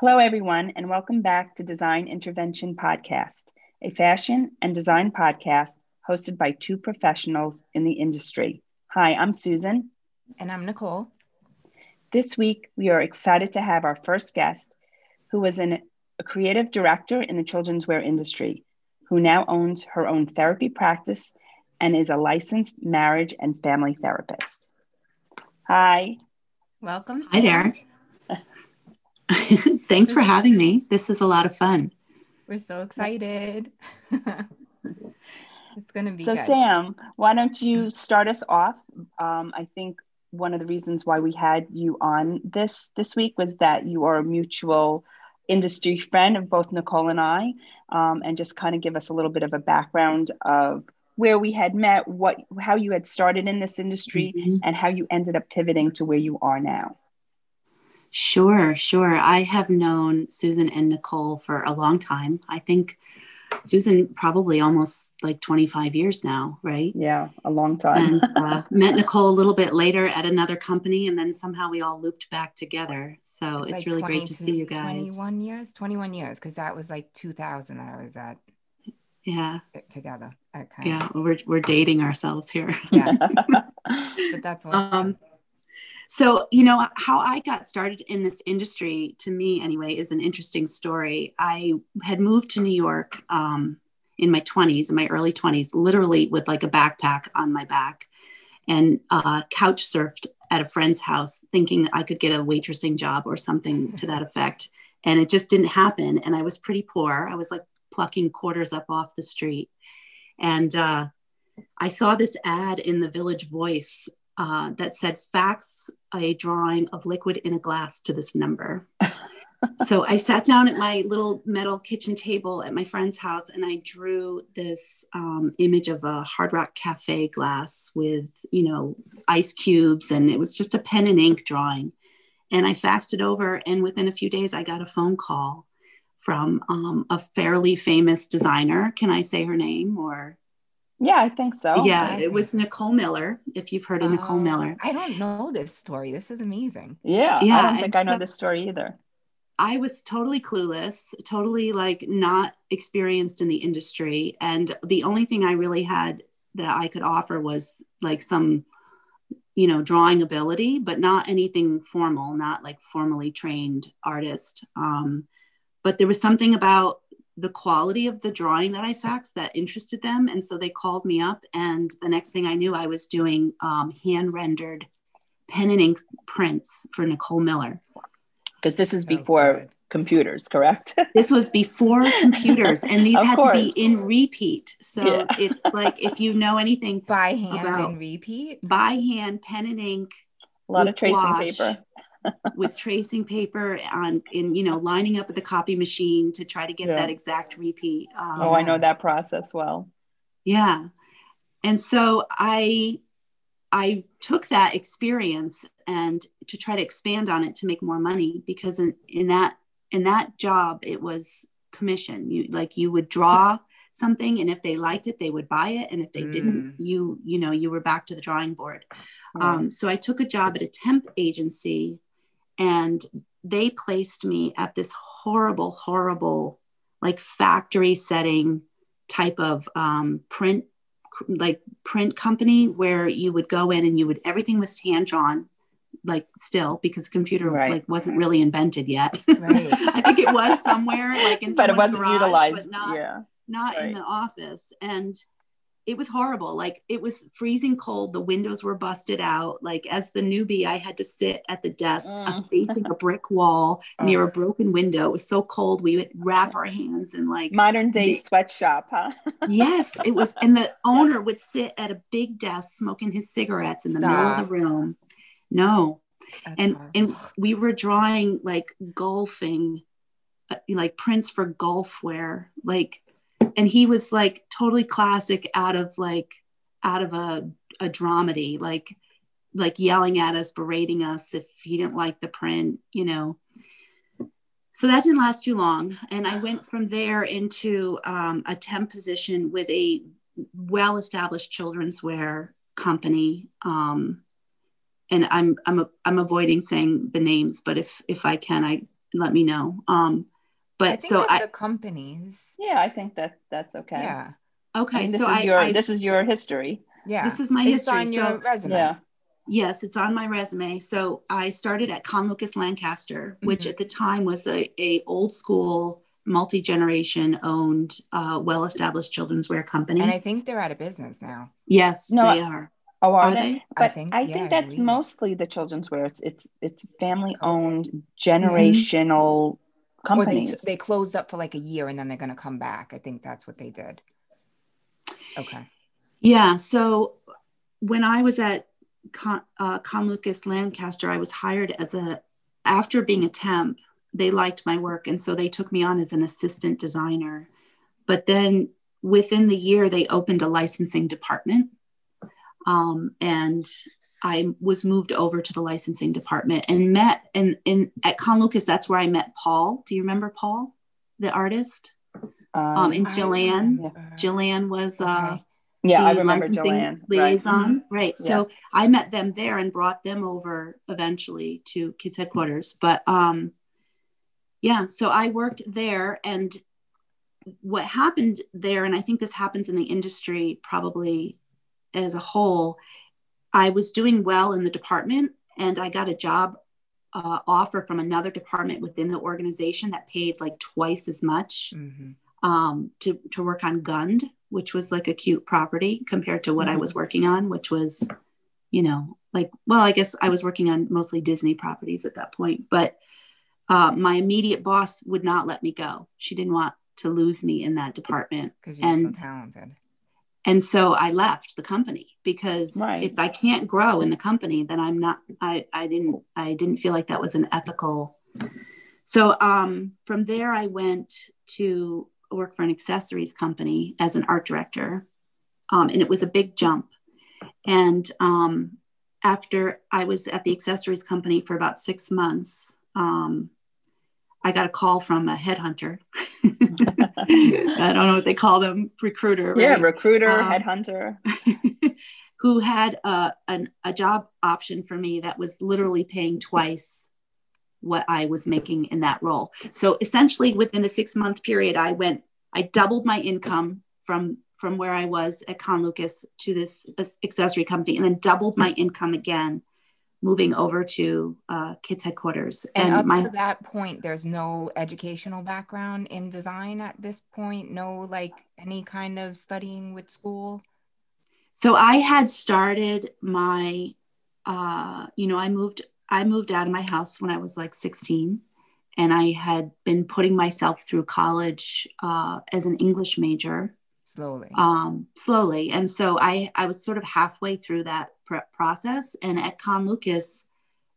Hello, everyone, and welcome back to Design Intervention Podcast, a fashion and design podcast hosted by two professionals in the industry. Hi, I'm Susan. And I'm Nicole. This week, we are excited to have our first guest, who was an, a creative director in the children's wear industry, who now owns her own therapy practice and is a licensed marriage and family therapist. Hi. Welcome. Hi there. Thanks for having me. This is a lot of fun. We're so excited. it's going to be so. Good. Sam, why don't you start us off? Um, I think one of the reasons why we had you on this this week was that you are a mutual industry friend of both Nicole and I, um, and just kind of give us a little bit of a background of where we had met, what how you had started in this industry, mm-hmm. and how you ended up pivoting to where you are now. Sure, sure. I have known Susan and Nicole for a long time. I think Susan probably almost like 25 years now, right? Yeah, a long time. and uh, met Nicole a little bit later at another company, and then somehow we all looped back together. So it's, it's like really great to see you guys. 21 years, 21 years, because that was like 2000 that I was at. Yeah. Together. Okay. yeah, we're we're dating ourselves here. Yeah. but that's what. Um, so, you know, how I got started in this industry, to me anyway, is an interesting story. I had moved to New York um, in my 20s, in my early 20s, literally with like a backpack on my back and uh, couch surfed at a friend's house, thinking I could get a waitressing job or something to that effect. And it just didn't happen. And I was pretty poor. I was like plucking quarters up off the street. And uh, I saw this ad in the Village Voice uh, that said fax a drawing of liquid in a glass to this number. so I sat down at my little metal kitchen table at my friend's house and I drew this um, image of a Hard Rock Cafe glass with, you know, ice cubes. And it was just a pen and ink drawing. And I faxed it over. And within a few days, I got a phone call from um, a fairly famous designer. Can I say her name or? Yeah, I think so. Yeah, it was Nicole Miller. If you've heard of uh, Nicole oh, Miller, I don't know this story. This is amazing. Yeah, yeah. I don't think I know so, this story either. I was totally clueless, totally like not experienced in the industry, and the only thing I really had that I could offer was like some, you know, drawing ability, but not anything formal, not like formally trained artist. Um, but there was something about the quality of the drawing that I faxed that interested them. And so they called me up. And the next thing I knew, I was doing um, hand rendered pen and ink prints for Nicole Miller. Because this is before oh, computers, correct? this was before computers, and these of had course. to be in repeat. So yeah. it's like if you know anything by hand and repeat, by hand, pen and ink. A lot of tracing wash, paper with tracing paper on in you know lining up at the copy machine to try to get yeah. that exact repeat um, oh i know that process well. Yeah. And so i i took that experience and to try to expand on it to make more money because in, in that in that job it was commission. You like you would draw something and if they liked it they would buy it. And if they mm. didn't you you know you were back to the drawing board. Um, so i took a job at a temp agency and they placed me at this horrible horrible like factory setting type of um, print like print company where you would go in and you would everything was hand drawn like still because computer right. like wasn't really invented yet right. i think it was somewhere like in but it wasn't garage, utilized but not, yeah not right. in the office and it was horrible. Like it was freezing cold. The windows were busted out. Like as the newbie, I had to sit at the desk mm. facing a brick wall oh. near a broken window. It was so cold. We would wrap our hands in like modern day sweatshop, huh? yes, it was. And the owner would sit at a big desk smoking his cigarettes in the Stop. middle of the room. No. That's and and we were drawing like golfing, uh, like prints for golf wear, like and he was like totally classic out of like out of a, a dramedy like like yelling at us berating us if he didn't like the print you know so that didn't last too long and i went from there into um, a temp position with a well established children's wear company um, and I'm I'm a, I'm avoiding saying the names, but if if I can, I let me know. Um, but I think so that's I the companies. Yeah, I think that that's okay. Yeah. okay. I mean, this so is I, your I this is your history. Yeah. this is my it's history. on your so resume. Yeah. Yes, it's on my resume. So I started at Kahn Lucas Lancaster, which Mhm. at the time was a, a old school, multi generation owned, uh, well established children's wear company. And I think they're out of business now. yes, No, they are. Oh, are, Are they? they? I But I think- think, yeah, I that's believe. mostly the children's wear. It's it's it's family Oh. owned, generational Or they, companies. they closed up for like a year and then they're going to come back. I think that's what they did. Okay. Yeah. So when I was at Kahn, uh, Kahn Lucas Lancaster, I was hired as a, after being a temp, they liked my work. And so they took me on as an assistant designer. But then within the year, they opened a licensing department. Um, and I was moved over to the licensing department and met and in at Kahn Lucas, that's where I met Paul. Do you remember Paul, the artist? Um, and Jillian. Jillian was uh, Okay. yeah, I remember licensing Joanne. Right. liaison. Right. So Yes. I met them there and brought them over eventually to kids headquarters. But um, yeah, so I worked there and what happened there, and I think this happens in the industry probably as a whole, I was doing well in the department and I got a job uh, offer from another department within the organization that paid like twice as much Mhm. um, to, to work on Gund, which was like a cute property compared to what I Mhm. was working on, which was, you know, like, well, I guess I was working on mostly Disney properties at that point. But uh, my immediate boss would not let me go. She didn't want to lose me in that department. Because you're And- so talented. And so I left the company because Right. if I can't grow in the company, then I'm not, I, I didn't, I didn't feel like that was an ethical. So um, from there, I went to work for an accessories company as an art director. Um, and it was a big jump. And um, after I was at the accessories company for about six months, um, I got a call from a headhunter. I don't know what they call them, recruiter. Yeah, right? recruiter, Um, headhunter. who had a, an, a job option for me that was literally paying twice what I was making in that role. So essentially within a six month period, I went, I doubled my income from from where I was at Kahn Lucas to this accessory company and then doubled my income again, moving over to uh, kids headquarters. And, And, up my, to that point, there's no educational background in design at this point. No, like any kind of studying with school. so I had started my, uh, you know, I moved, I moved out of my house when I was like 16 and I had been putting myself through college uh, as an English major Slowly. um, slowly. And so I, I was sort of halfway through that pr- process. And at Kahn Lucas,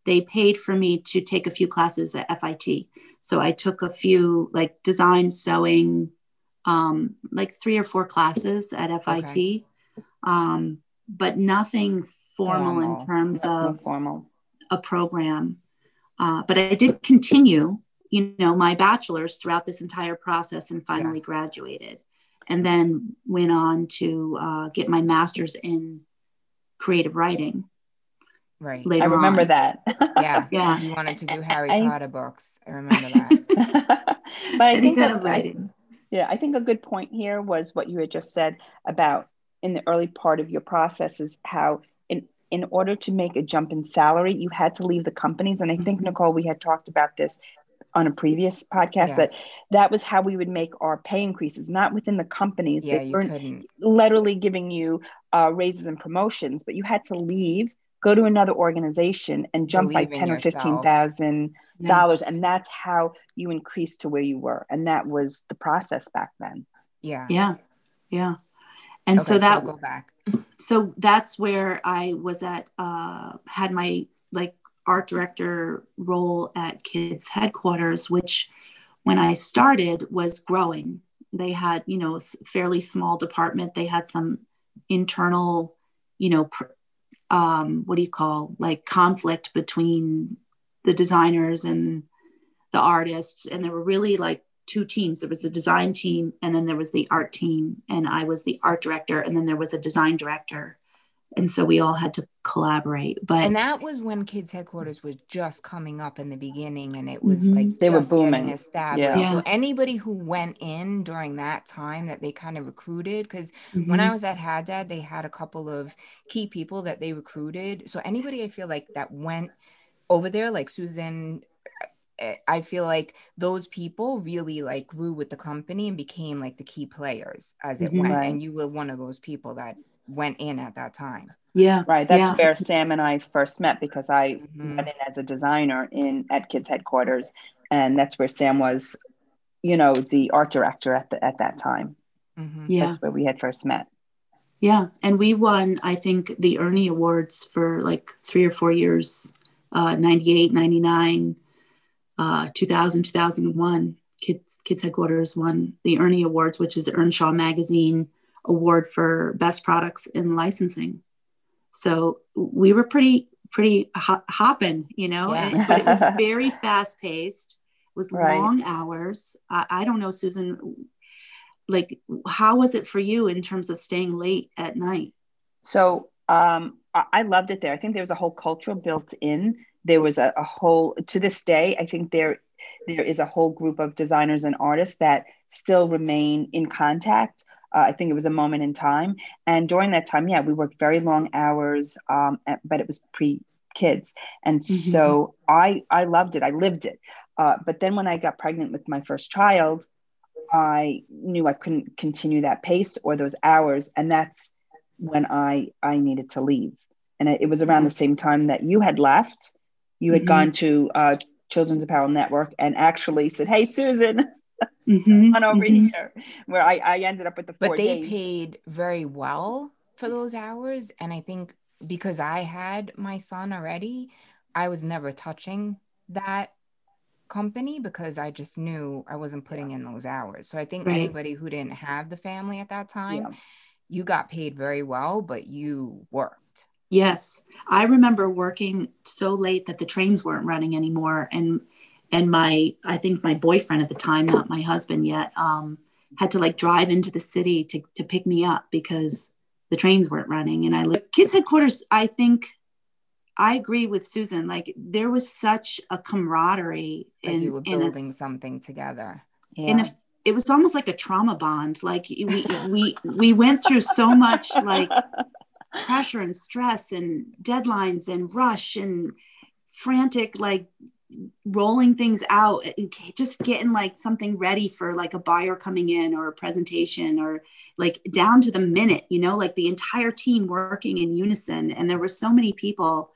they paid for me to take a few classes at FIT. So I took a few like design, sewing, um, like three or four classes at FIT, Okay. um, but nothing formal, Formal. in terms of formal. a program. Uh, but I did continue, you know, my bachelor's throughout this entire process and finally graduated. And then went on to uh, get my master's in creative writing right. later I remember on. that. Yeah. Yeah. 'cause You wanted to do Harry I- Potter books. I remember that. but I think that, writing. yeah, I think a good point here was what you had just said about in the early part of your process is how in in order to make a jump in salary, you had to leave the companies. And I think Mhm. Nicole, we had talked about this on a previous podcast Yeah. that that was how we would make our pay increases, not within the companies. Yeah, They you couldn't. literally giving you uh, raises and promotions, but you had to leave, go to another organization, and jump Believe by in ten or fifteen thousand Yeah. dollars, and that's how you increased to where you were, and that was the process back then. Yeah. Yeah. Yeah. And Okay, so that go back. so that's where I was at, uh, had my like art director role at kids headquarters, which when I started was growing. They had, you know, fairly small department. They had some internal, you know, um, what do you call like conflict between the designers and the artists. And there were really like two teams. There was the design team and then there was the art team. And I was the art director. And then there was a design director. And so we all had to collaborate but and that was when kids headquarters was just coming up in the beginning and it was Mhm. like They were just booming. established Yeah. so anybody who went in during that time that they kind of recruited because when Mhm. I was at Haddad, they had a couple of key people that they recruited. So anybody I feel like that went over there, like Susan, eh, I feel like those people really like grew with the company and became like the key players as it Mhm. went. Right. And you were one of those people that went in at that time. yeah Right. That's Yeah. where Sam and I first met because I Mhm. went in as a designer in at Kids Headquarters, and that's where Sam was, you know, the art director at the at that time. Mhm. yeah That's where we had first met. Yeah, and we won, I think, the Earnie Awards for like three or four years uh, 98, 99, uh, 2000, 2001. Kids, Kids Headquarters won the Earnie Awards, which is the Earnshaw Magazine Award for Best Products in Licensing. So we were pretty, pretty hop- hopping, you know, Yeah. and- but it was very fast paced. It was Right. long hours. I, I don't know, Susan, like, how was it for you in terms of staying late at night? So um, I, I loved it there. I think there was a whole culture built in. There was a, a whole to this day. I think there there is a whole group of designers and artists that still remain in contact. Uh, I think it was a moment in time, and during that time, yeah, we worked very long hours, um, at- but it was pre kids, and so I I loved it. I lived it. Uh, but then when I got pregnant with my first child, I knew I couldn't continue that pace or those hours, and that's when I I needed to leave. And it, it was around the same time that you had left. You had Mhm. gone to uh, Children's Apparel Network and actually said, "Hey, Susan, Mhm, on over mhm. here." Where I, I ended up with the four but they days. paid very well for those hours and i think because i had my son already i was never touching that company because i just knew i wasn't putting in those hours so i think Right. anybody who didn't have the family at that time Yeah. you got paid very well but you worked Yes, I remember working so late that the trains weren't running anymore, and and my I think my boyfriend at the time, not my husband yet, um, had to like drive into the city to to pick me up because the trains weren't running. And I lived kids headquarters. I think I agree with Susan. Like there was such a camaraderie, like in, you were in a building something together Yeah. and if it was almost like a trauma bond. Like we we we went through so much like pressure and stress and deadlines and rush and frantic like rolling things out eh, eh, just getting like something ready for like a buyer coming in or a presentation or like down to the minute you know like the entire team working in unison and there were so many people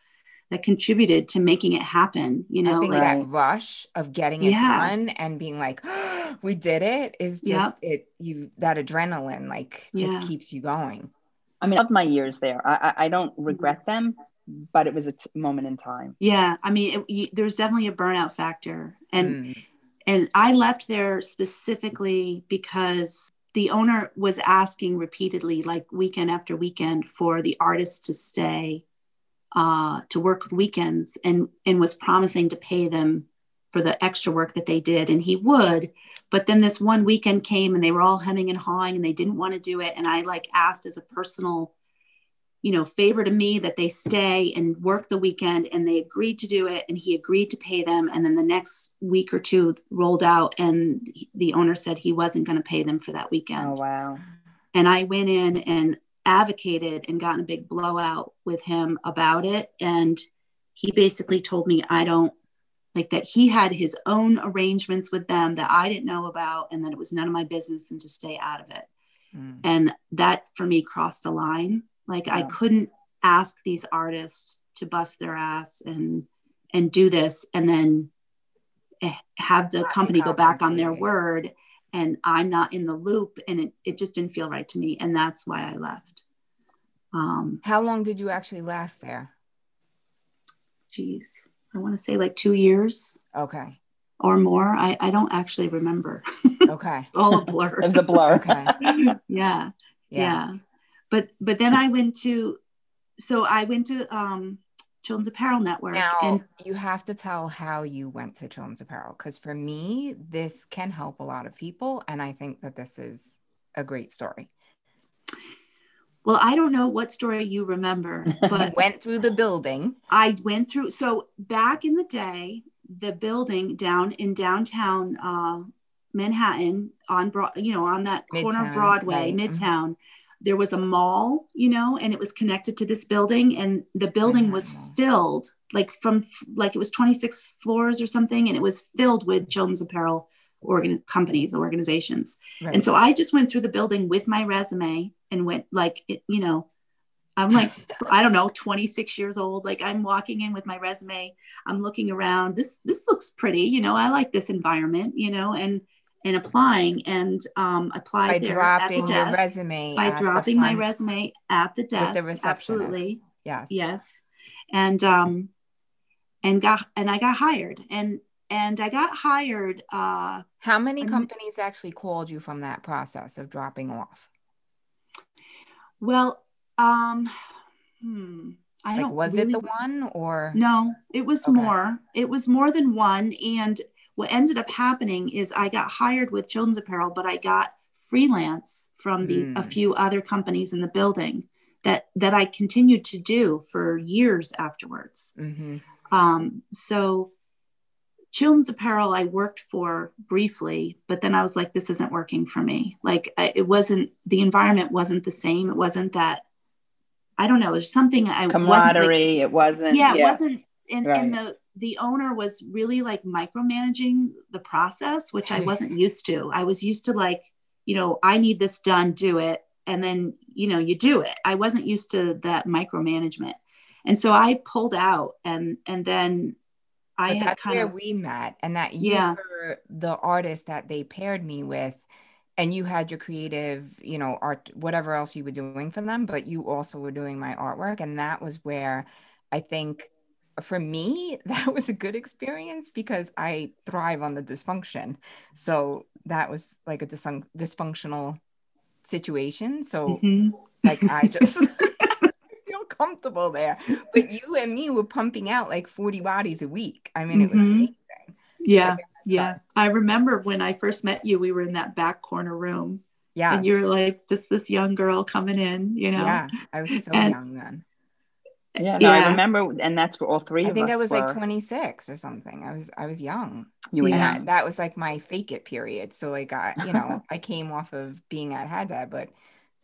that contributed to making it happen you know i think like that rush of getting it Yeah. done and being like we did it is just it you that adrenaline like just Yeah. keeps you going I mean, of my years there. I I, I don't mm-hmm. regret them, but it was a t- moment in time. yeah i mean it, you, there's definitely a burnout factor and Mm. And I left there specifically because the owner was asking repeatedly, like weekend after weekend, for the artists to stay uh, to work with weekends and, and was promising to pay them for the extra work that they did. And he would. But then this one weekend came and they were all hemming and hawing and they didn't want to do it. And I like asked as a personal you know, favor to me that they stay and work the weekend and they agreed to do it and he agreed to pay them. And then the next week or two rolled out and the owner said he wasn't going to pay them for that weekend. Oh wow. And I went in and advocated and got in a big blowout with him about it. And he basically told me, I don't like that he had his own arrangements with them that I didn't know about and that it was none of my business and to stay out of it Mm. and that for me crossed a line like i couldn't ask these artists to bust their ass and and do this and then eh, have the company go back on their word and i'm not in the loop and it, it just didn't feel right to me and that's why i left um How long did you actually last there? geez i want to say like two years Okay. or more i i don't actually remember Okay. all a blur It was a blur. Okay. yeah Yeah. yeah but but then i went to so i went to um children's apparel network Now and you have to tell how you went to Children's Apparel because for me, this can help a lot of people, and I think that this is a great story. Well, I don't know what story you remember, but went through the building. I went through. So back in the day, the building down in downtown uh, Manhattan on Broad, you know, on that corner of Broadway, right. Mhm. Midtown, there was a mall, you know, and it was connected to this building, and the building was mm-hmm. filled like from like it was 26 floors or something, and it was filled with children's apparel organ companies, organizations. Right. And so I just went through the building with my resume and went like, it, you know, I'm like, I don't know, 26 years old. Like I'm walking in with my resume. I'm looking around. This this looks pretty. You know, I like this environment. You know, and and applying and um, applied by there at the dropping your desk. resume by dropping my resume at the desk. with the receptionist. absolutely, Yes. yes, and um, and got and I got hired and and I got hired. Uh, How many companies actually called you from that process of dropping off? well, um, hmm, I Like, don't. was really it the one or? No, it was Okay. more. It was more than one. And what ended up happening is I got hired with Children's Apparel, but I got freelance from the a Mm. few other companies in the building that that I continued to do for years afterwards. Mhm. Um, so Children's Apparel I worked for briefly, but then I was like, this isn't working for me. Like I, it wasn't the environment wasn't the same. It wasn't that. I don't know. There's something I wasn't like, camaraderie. it wasn't. yeah, it wasn't and, Right. and the the owner was really like micromanaging the process which i wasn't used to. I was used to like you know i need this done do it and then you know you do it. I wasn't used to that micromanagement. And so i pulled out and and then i But had that's kind where of we met, and that you Yeah. were the artist that they paired me with, and you had your creative, you know, art, whatever else you were doing for them, but you also were doing my artwork, and that was where I think for me that was a good experience because I thrive on the dysfunction. So that was like a dysfun- dysfunctional situation. So Mhm. like I just feel comfortable there. But you and me were pumping out like 40 bodies a week. I mean, it was Mhm. amazing. yeah Like, yeah i remember when i first met you we were in that back corner room Yeah. and you're like just this young girl coming in you know Yeah. I was so And- young then. Yeah, no, Yeah. I remember, and that's where all three I of think us I was like 26 or something. I was I was young. You were young. I, that was like my fake it period. So like I, you know, I came off of being at Haddad, but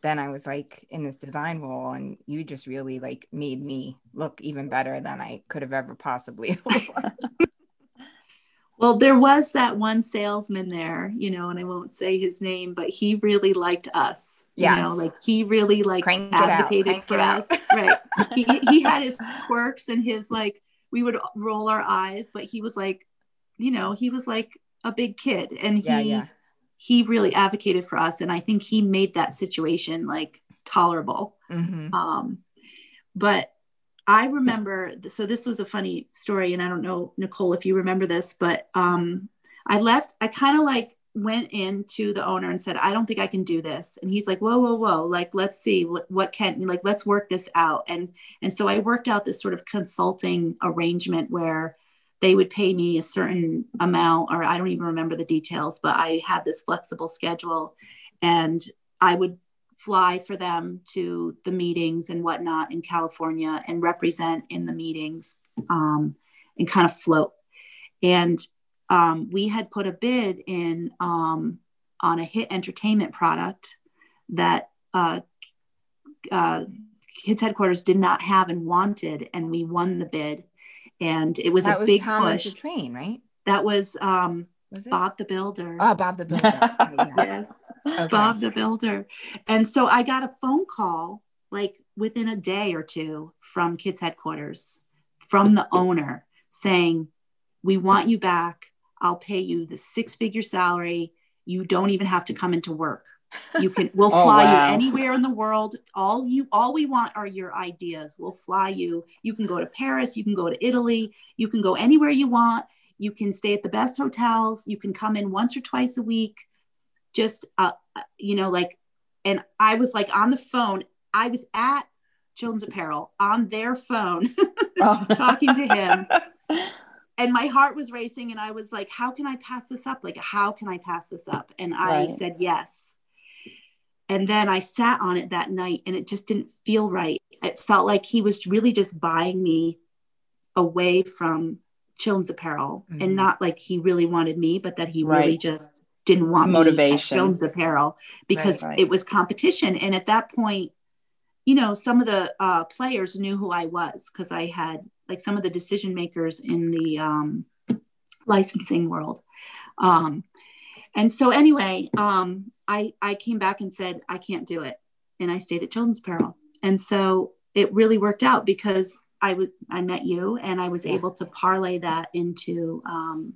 then I was like in this design role and you just really like made me look even better than I could have ever possibly. Well, there was that one salesman there, you know, and I won't say his name, but he really liked us. You know, like he really like Crank advocated for us. Right. he, he had his quirks and his like we would roll our eyes, but he was like, you know, he was like a big kid and he Yeah, yeah. he really advocated for us. And I think he made that situation like tolerable. Mhm. Um, but I remember, so this was a funny story, and I don't know, Nicole, if you remember this, but um, I left, I kind of like went into the owner and said, I don't think I can do this. And he's like, whoa, whoa, whoa, like, let's see what, what can, like, let's work this out. And, and so I worked out this sort of consulting arrangement where they would pay me a certain amount, or I don't even remember the details, but I had this flexible schedule and I would fly for them to the meetings and whatnot in California and represent in the meetings um, and kind of float. And um, we had put a bid in um, on a hit entertainment product that uh, uh, Kids Headquarters did not have and wanted, and we won the bid. And it was that a was big Thomas push. the Train, right? That was um? Bob the Builder. Oh, Bob the Builder. Yes. Okay. Bob the Builder. And so I got a phone call like within a day or two from Kids Headquarters, from the owner saying, We want you back. I'll pay you the six figure salary. You don't even have to come into work. You can we'll Oh, fly wow. you anywhere in the world. All you all we want are your ideas. We'll fly you. You can go to Paris, you can go to Italy, you can go anywhere you want. You can stay at the best hotels. You can come in once or twice a week. Just uh, uh, you know, like, and I was like on the phone. I was at Children's Apparel on their phone, Oh. talking to him. and my heart was racing. And I was like, "How can I pass this up? Like, how can I pass this up?" And I Right. said yes. and then I sat on it that night and it just didn't feel right. It felt like he was really just buying me away from children's apparel mm-hmm. and not like he really wanted me, but that he right. really just didn't want motivation children's apparel because right, right. it was competition. And at that point, you know, some of the uh, players knew who I was because I had like some of the decision makers in the um, licensing world. Um, and so anyway, um, I, I came back and said, I can't do it. And I stayed at Children's Apparel. And so it really worked out because I was, I met you and I was yeah. able to parlay that into um,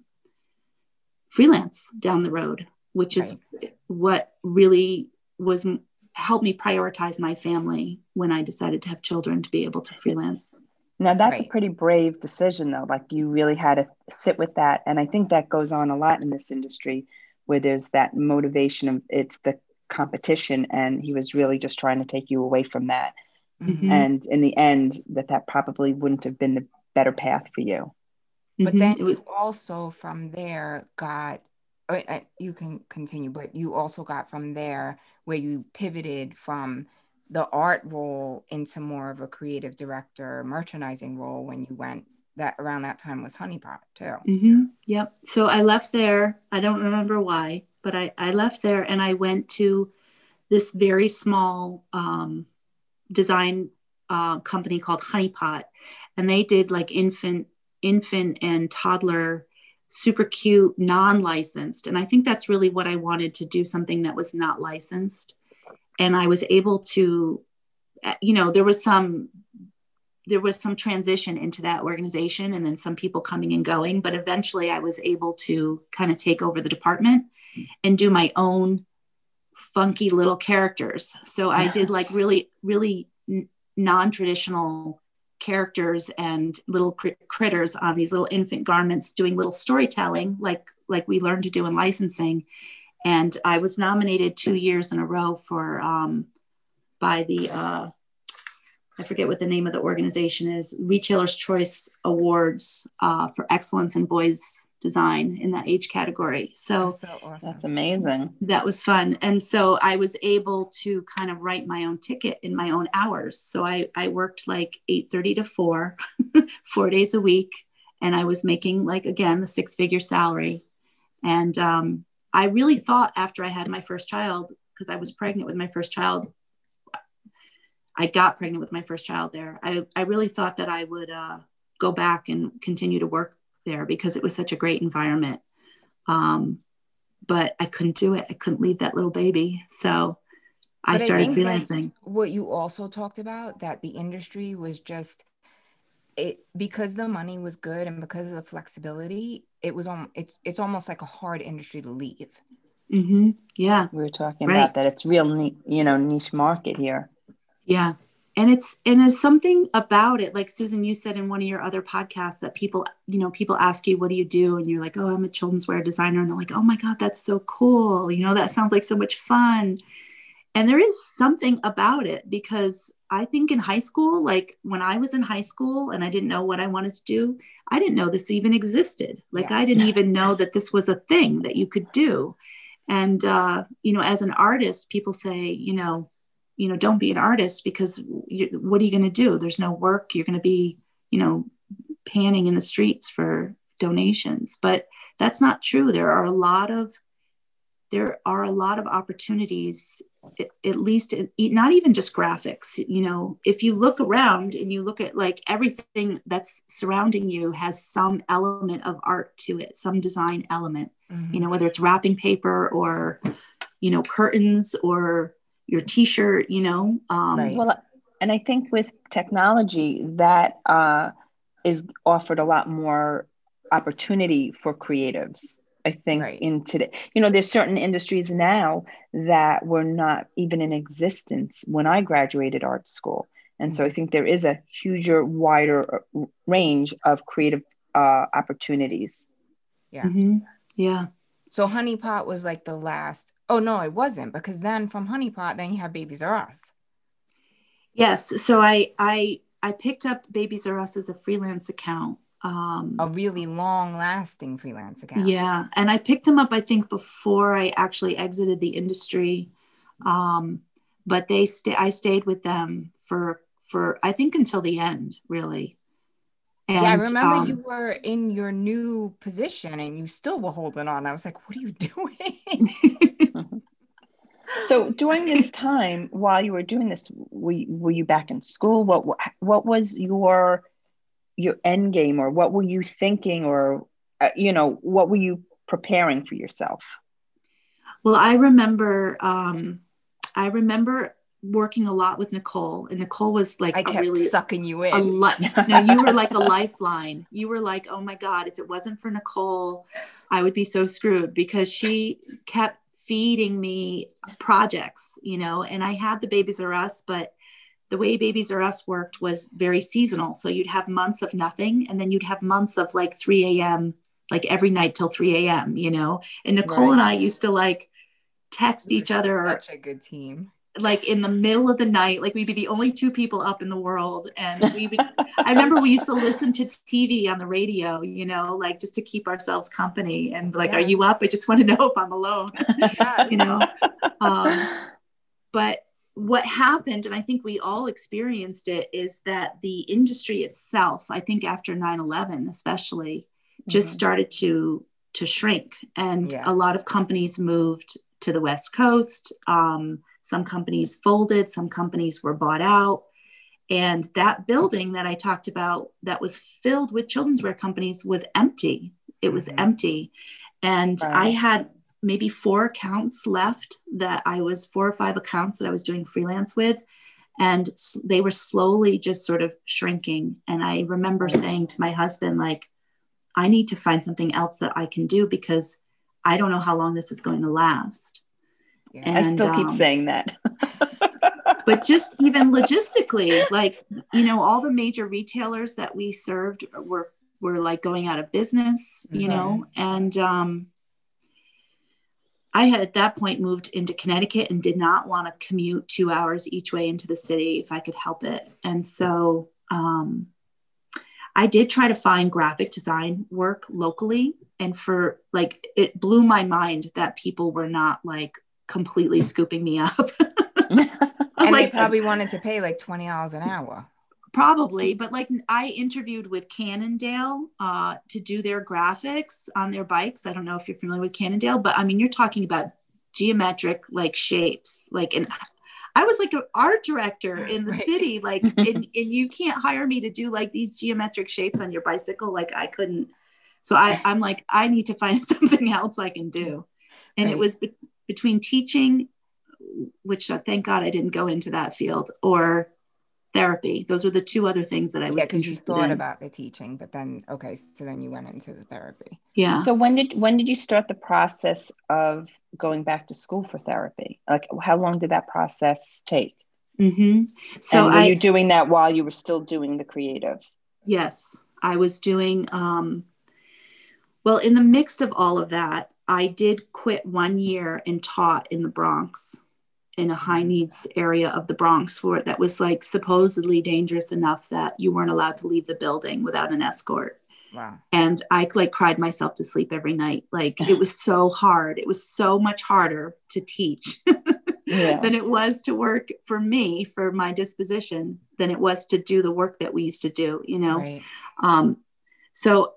freelance down the road, which is right. what really was helped me prioritize my family when I decided to have children to be able to freelance. Now that's right. a pretty brave decision though. Like you really had to sit with that. And I think that goes on a lot in this industry where there's that motivation of it's the competition and he was really just trying to take you away from that mm-hmm. and in the end that that probably wouldn't have been the better path for you but mm-hmm. then you also from there got uh, uh, you can continue but you also got from there where you pivoted from the art role into more of a creative director merchandising role when you went that around that time was honeypot too mm-hmm. yep so i left there i don't remember why but i, I left there and i went to this very small um, design uh, company called honeypot and they did like infant infant and toddler super cute non-licensed. And i think that's really what i wanted to do something that was not licensed. And i was able to uh, you know there was some there was some transition into that organization and then some people coming and going but eventually i was able to kind of take over the department and do my own funky little characters. So i did like really really non-traditional characters and little crit- critters on these little infant garments doing little storytelling like like we learned to do in licensing. And i was nominated two years in a row for um, by the uh, I forget what the name of the organization is, Retailer's Choice Awards uh, for excellence in boys design in that age category. So that's, so awesome. that's amazing. That was fun. And so I was able to kind of write my own ticket in my own hours. So I, I worked like 8:30 to 4, four days a week. And I was making like again the six figure salary. And um, I really thought after I had my first child, because I was pregnant with my first child, I got pregnant with my first child there. I, I really thought that I would uh, go back and continue to work there because it was such a great environment. Um, but I couldn't do it. I couldn't leave that little baby. So I but started I freelancing. What you also talked about that the industry was just it because the money was good and because of the flexibility, it was on it's it's almost like a hard industry to leave. Mm-hmm. Yeah, we were talking right. about that. It's real, you know, niche market here. Yeah. And it's and there's something about it, like Susan, you said in one of your other podcasts that people, you know, people ask you, what do you do? And you're like, oh, I'm a children's wear designer. And they're like, oh my God, that's so cool. You know, that sounds like so much fun. And there is something about it because I think in high school, like when I was in high school and I didn't know what I wanted to do, I didn't know this even existed. Like yeah. I didn't even know that this was a thing that you could do. And, uh, you know, as an artist, people say, you know, you know don't be an artist because you, what are you going to do? There's no work. You're going to be you know panning in the streets for donations. But that's not true. There are a lot of there are a lot of opportunities at least not even just graphics you know. If you look around and you look at like everything that's surrounding you has some element of art to it some design element. Mm-hmm. you know whether it's wrapping paper or you know curtains or your t-shirt you know um, right. well and i think with technology that uh, is offered a lot more opportunity for creatives i think right. in today you know there's certain industries now that were not even in existence when i graduated art school and so i think there is a huger wider uh, range of creative uh, opportunities yeah mm-hmm. yeah so honeypot was like the last Oh no, it wasn't because then from Honeypot, then you have Babies R Us. Yes, so I I I picked up Babies R Us as a freelance account. Um, a really long lasting freelance account. Yeah, and I picked them up I think before I actually exited the industry. Um, but they stay. I stayed with them for for I think until the end, really. And, yeah, I remember um, you were in your new position and you still were holding on. I was like, what are you doing? so during this time, while you were doing this, were, were you back in school? What what was your your end game, or what were you thinking, or uh, you know, what were you preparing for yourself? Well, I remember, um, I remember working a lot with Nicole, and Nicole was like I kept really, sucking you in. A lot. no, you were like a lifeline. You were like, oh my god, if it wasn't for Nicole, I would be so screwed because she kept feeding me projects, you know. And I had the Babies R Us, but the way Babies R Us worked was very seasonal. So you'd have months of nothing, and then you'd have months of like 3 a.m. like every night till 3 a.m. You know. And Nicole right. and I used to like text each other. Such a good team like in the middle of the night like we'd be the only two people up in the world and we would i remember we used to listen to tv on the radio you know like just to keep ourselves company and like yeah. are you up i just want to know if i'm alone yeah. you know um, but what happened and i think we all experienced it is that the industry itself i think after 9-11 especially just mm-hmm. started to to shrink and yeah. a lot of companies moved to the west coast um, some companies folded, some companies were bought out. And that building that I talked about that was filled with children's wear companies was empty. It was mm-hmm. empty. And right. I had maybe four accounts left that I was four or five accounts that I was doing freelance with. And they were slowly just sort of shrinking. And I remember saying to my husband, like, I need to find something else that I can do because I don't know how long this is going to last. And, I still keep um, saying that. but just even logistically, like, you know, all the major retailers that we served were were like going out of business, you mm-hmm. know, and um I had at that point moved into Connecticut and did not want to commute two hours each way into the city if I could help it. And so um, I did try to find graphic design work locally. And for like, it blew my mind that people were not like completely scooping me up. I was and like, they probably wanted to pay like twenty dollars an hour. Probably, but like I interviewed with Cannondale uh, to do their graphics on their bikes. I don't know if you're familiar with Cannondale, but I mean, you're talking about geometric like shapes, like and I was like an art director in the right. city, like, and, and you can't hire me to do like these geometric shapes on your bicycle. Like I couldn't. So I, I'm like, I need to find something else I can do. And right. it was between teaching, which uh, thank God I didn't go into that field, or therapy. Those were the two other things that I was. Yeah, because you thought in. about the teaching, but then okay, so then you went into the therapy. Yeah. So when did when did you start the process of going back to school for therapy? Like, how long did that process take? Mm-hmm. So and were I, you doing that while you were still doing the creative? Yes, I was doing. Um, well, in the mix of all of that, I did quit one year and taught in the Bronx in a high needs area of the Bronx where that was like supposedly dangerous enough that you weren't allowed to leave the building without an escort. Wow. And I like cried myself to sleep every night. Like it was so hard. It was so much harder to teach yeah. than it was to work for me for my disposition than it was to do the work that we used to do, you know? Right. Um, so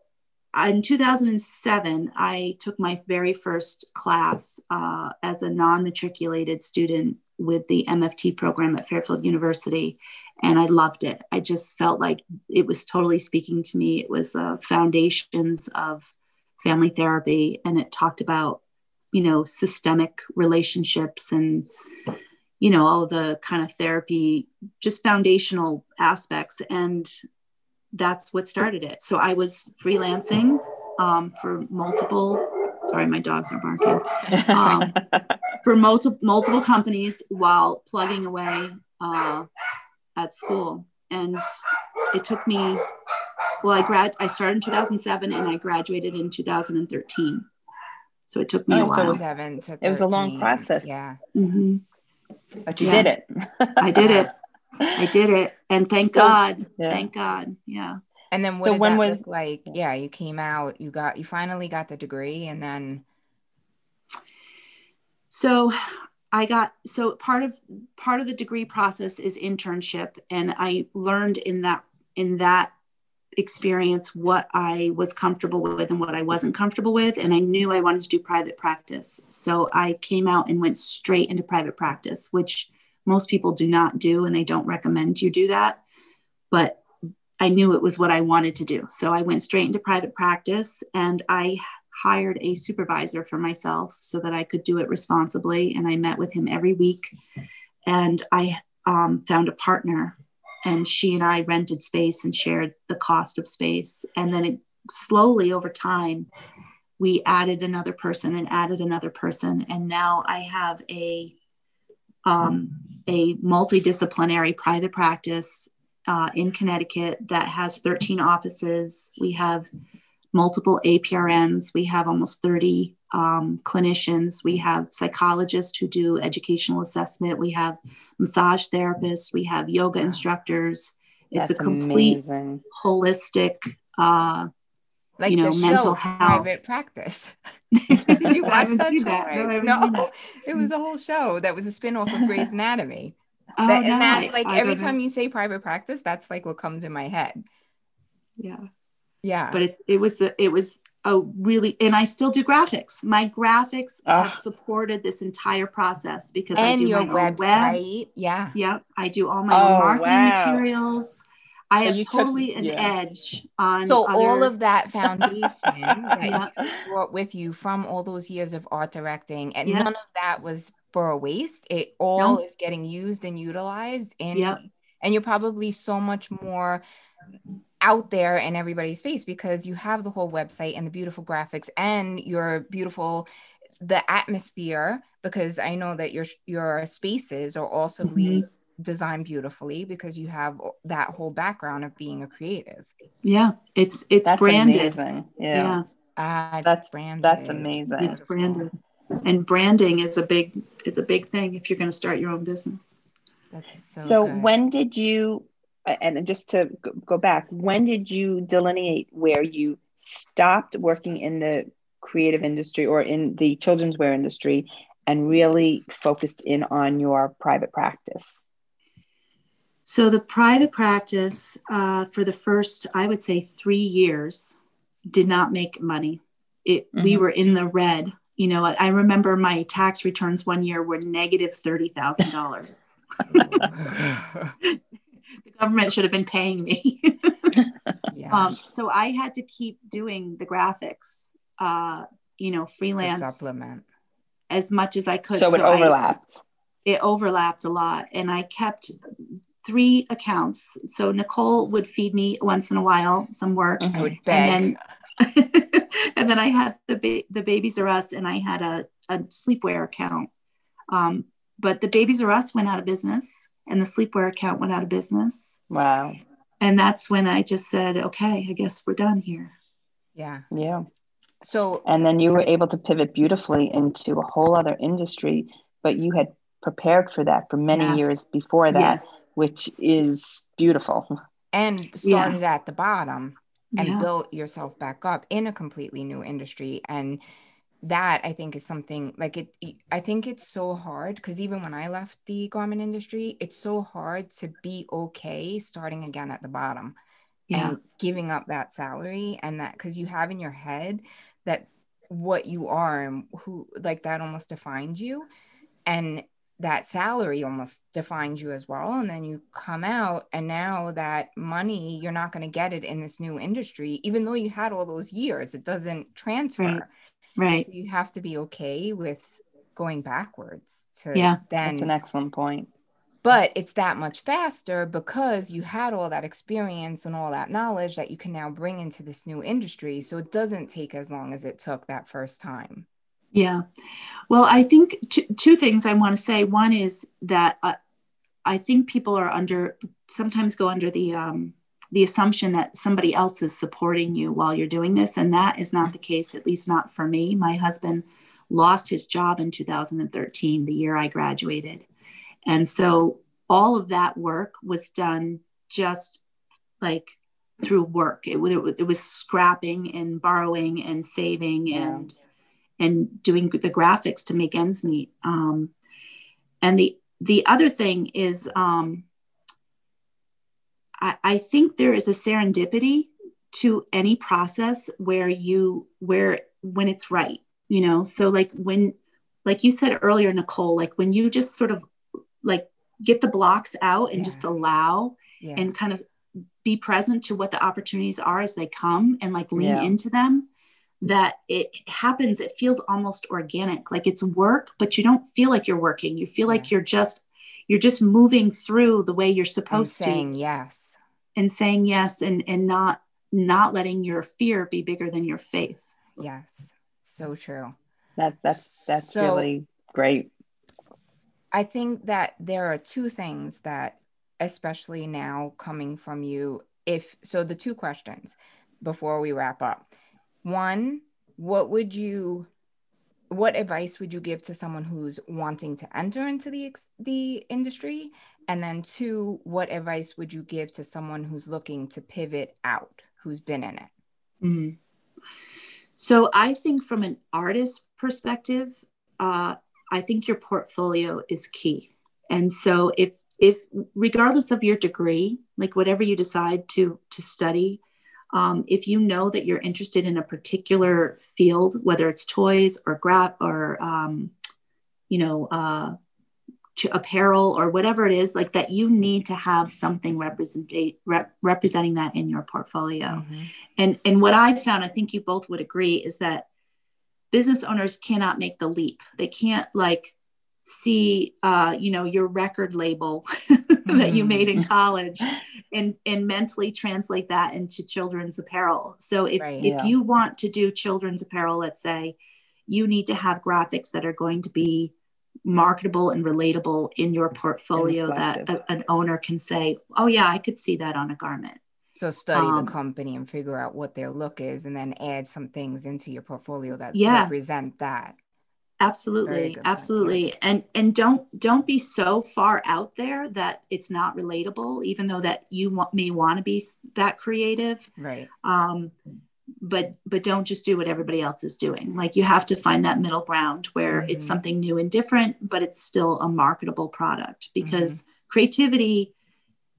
in 2007, I took my very first class uh, as a non matriculated student with the MFT program at Fairfield University, and I loved it. I just felt like it was totally speaking to me. It was uh, foundations of family therapy, and it talked about, you know, systemic relationships and, you know, all the kind of therapy, just foundational aspects. And that's what started it. So I was freelancing um, for multiple. Sorry, my dogs are barking. Um, for multiple multiple companies while plugging away uh, at school, and it took me. Well, I grad. I started in 2007, and I graduated in 2013. So it took me oh, a while. So it was, it was a long process. Yeah. Mm-hmm. But you yeah. did it. I did it. I did it, and thank so, God, yeah. thank God, yeah. And then what so did when that was, look like? Yeah, you came out, you got, you finally got the degree, and then. So, I got so part of part of the degree process is internship, and I learned in that in that experience what I was comfortable with and what I wasn't comfortable with, and I knew I wanted to do private practice. So I came out and went straight into private practice, which most people do not do, and they don't recommend you do that. But I knew it was what I wanted to do, so I went straight into private practice, and I hired a supervisor for myself so that I could do it responsibly. And I met with him every week. And I um, found a partner, and she and I rented space and shared the cost of space. And then it slowly over time, we added another person and added another person. And now I have a um, a multidisciplinary private practice uh, in Connecticut that has 13 offices. We have multiple APRNs. We have almost 30 um, clinicians. We have psychologists who do educational assessment. We have massage therapists. We have yoga instructors. It's That's a complete amazing. holistic, uh, like you know, mental health private practice. Did you watch that show? That. No, no it was a whole show that was a spinoff of Grey's Anatomy. Oh, that, no, and that's like I, every time you say private practice, that's like what comes in my head. Yeah yeah but it, it was the it was a really and i still do graphics my graphics uh, have supported this entire process because and i do your my website web. yeah yep i do all my oh, marketing wow. materials I have totally took, an yeah. edge on. So other... all of that foundation that yeah. you brought with you from all those years of art directing, and yes. none of that was for a waste. It all is getting used and utilized, in, yep. and you're probably so much more out there in everybody's face because you have the whole website and the beautiful graphics and your beautiful the atmosphere because I know that your your spaces are also mm-hmm. Designed beautifully because you have that whole background of being a creative. Yeah, it's it's that's branded. Amazing. Yeah. yeah. Uh, that's branded. That's amazing. It's branded. And branding is a big is a big thing if you're going to start your own business. That's so, so when did you and just to go back, when did you delineate where you stopped working in the creative industry or in the children's wear industry and really focused in on your private practice? So, the private practice uh, for the first, I would say, three years did not make money. It, mm-hmm. We were in the red. You know, I remember my tax returns one year were negative $30,000. the government should have been paying me. yeah. Um, so I had to keep doing the graphics, uh, you know, freelance to supplement as much as I could. So, it overlapped. I, it overlapped a lot, and I kept three accounts. So Nicole would feed me once in a while some work, I would beg. and then and then I had the ba- the Babies R Us, and I had a a sleepwear account. Um, but the Babies R Us went out of business and the sleepwear account went out of business. Wow. And that's when I just said, okay, I guess we're done here. Yeah. Yeah. So, and then you were able to pivot beautifully into a whole other industry, but you had prepared for that for many yeah. years before that, yes. which is beautiful. And started yeah. at the bottom and yeah. built yourself back up in a completely new industry. And that I think is something like it. I think it's so hard because even when I left the garment industry, it's so hard to be okay starting again at the bottom yeah. and giving up that salary and that because you have in your head that what you are and who like that almost defines you and that salary almost defines you as well and then you come out and now that money you're not going to get it in this new industry even though you had all those years it doesn't transfer right. Right. So you have to be okay with going backwards to yeah. then That's an excellent point. But it's that much faster because you had all that experience and all that knowledge that you can now bring into this new industry. So it doesn't take as long as it took that first time. Yeah. Well, I think t- two things I want to say. One is that uh, I think people are under, sometimes go under the um, the assumption that somebody else is supporting you while you're doing this. And that is not the case, at least not for me. My husband lost his job in 2013, the year I graduated. And so all of that work was done just like through work. It, it, it was scrapping and borrowing and saving yeah. And doing the graphics to make ends meet. Um, and the the other thing is um, I, I think there is a serendipity to any process where you where when it's right you know so like when like you said earlier nicole like when you just sort of like get the blocks out and yeah. just allow yeah. and kind of be present to what the opportunities are as they come and like lean yeah. into them that it happens it feels almost organic. Like it's work but you don't feel like you're working. You feel like you're just you're just moving through the way you're supposed and saying to yes. And saying yes and and not not letting your fear be bigger than your faith. Yes. So true. That that's that's so, really great. I think that there are two things that especially now coming from you if so the two questions before we wrap up one what would you what advice would you give to someone who's wanting to enter into the the industry? And then two what advice would you give to someone who's looking to pivot out who's been in it? Mm-hmm. so i think from an artist perspective uh, i think your portfolio is key. And so if if regardless of your degree like whatever you decide to to study um, if you know that you're interested in a particular field whether it's toys or grab or um, you know uh, apparel or whatever it is like that you need to have something represent, rep, representing that in your portfolio mm-hmm. and and what i found i think you both would agree is that business owners cannot make the leap they can't like see uh, you know your record label that you made in mm. college and and mentally translate that into children's apparel so if, right, if yeah. you want to do children's apparel let's say you need to have graphics that are going to be marketable and relatable in your portfolio that a, an owner can say oh yeah i could see that on a garment so study um, the company and figure out what their look is and then add some things into your portfolio that yeah. represent that absolutely absolutely. And and don't don't be so far out there that it's not relatable even though that you want, may want to be that creative. Right. Um but but don't just do what everybody else is doing. Like you have to find that middle ground where mm-hmm. it's something new and different but it's still a marketable product because mm-hmm. creativity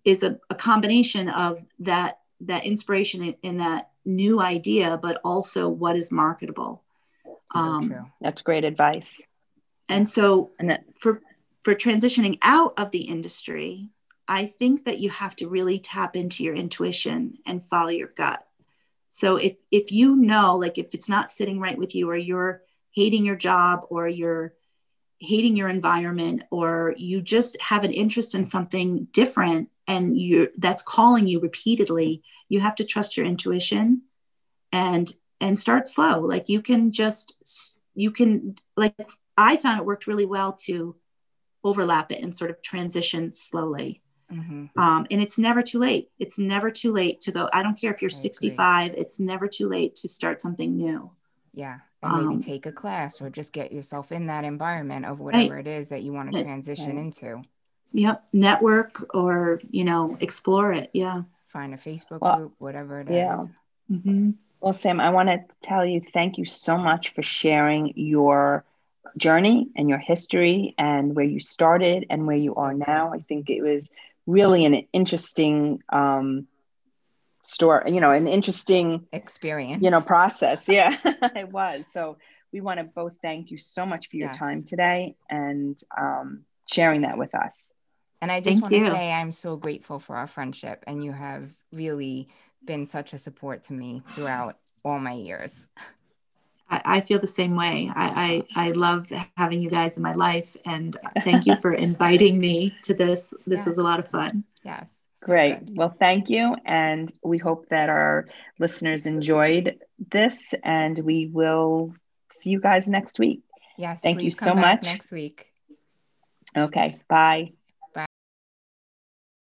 is a, a combination of that that inspiration in, in that new idea but also what is marketable um, That's great advice. And so and that, for for transitioning out of the industry, I think that you have to really tap into your intuition and follow your gut. So if if you know like if it's not sitting right with you or you're hating your job or you're hating your environment or you just have an interest in something different and you that's calling you repeatedly, you have to trust your intuition and and start slow like you can just you can like i found it worked really well to overlap it and sort of transition slowly mm-hmm. um, and it's never too late it's never too late to go i don't care if you're 65 it's never too late to start something new yeah and maybe um, take a class or just get yourself in that environment of whatever right. it is that you want to transition right. into yep network or you know explore it yeah find a facebook well, group whatever it yeah. is. Mm-hmm. Well, Sam, I want to tell you thank you so much for sharing your journey and your history and where you started and where you are now. I think it was really an interesting um, story, you know, an interesting experience, you know, process. Yeah, it was. So we want to both thank you so much for your yes. time today and um, sharing that with us. And I just want to say I'm so grateful for our friendship, and you have really been such a support to me throughout all my years. I, I feel the same way. I, I, I love having you guys in my life, and thank you for inviting me to this. This yes. was a lot of fun. Yes. Great. Well, thank you. And we hope that our listeners enjoyed this, and we will see you guys next week. Yes. Thank you so much. Next week. Okay. Bye.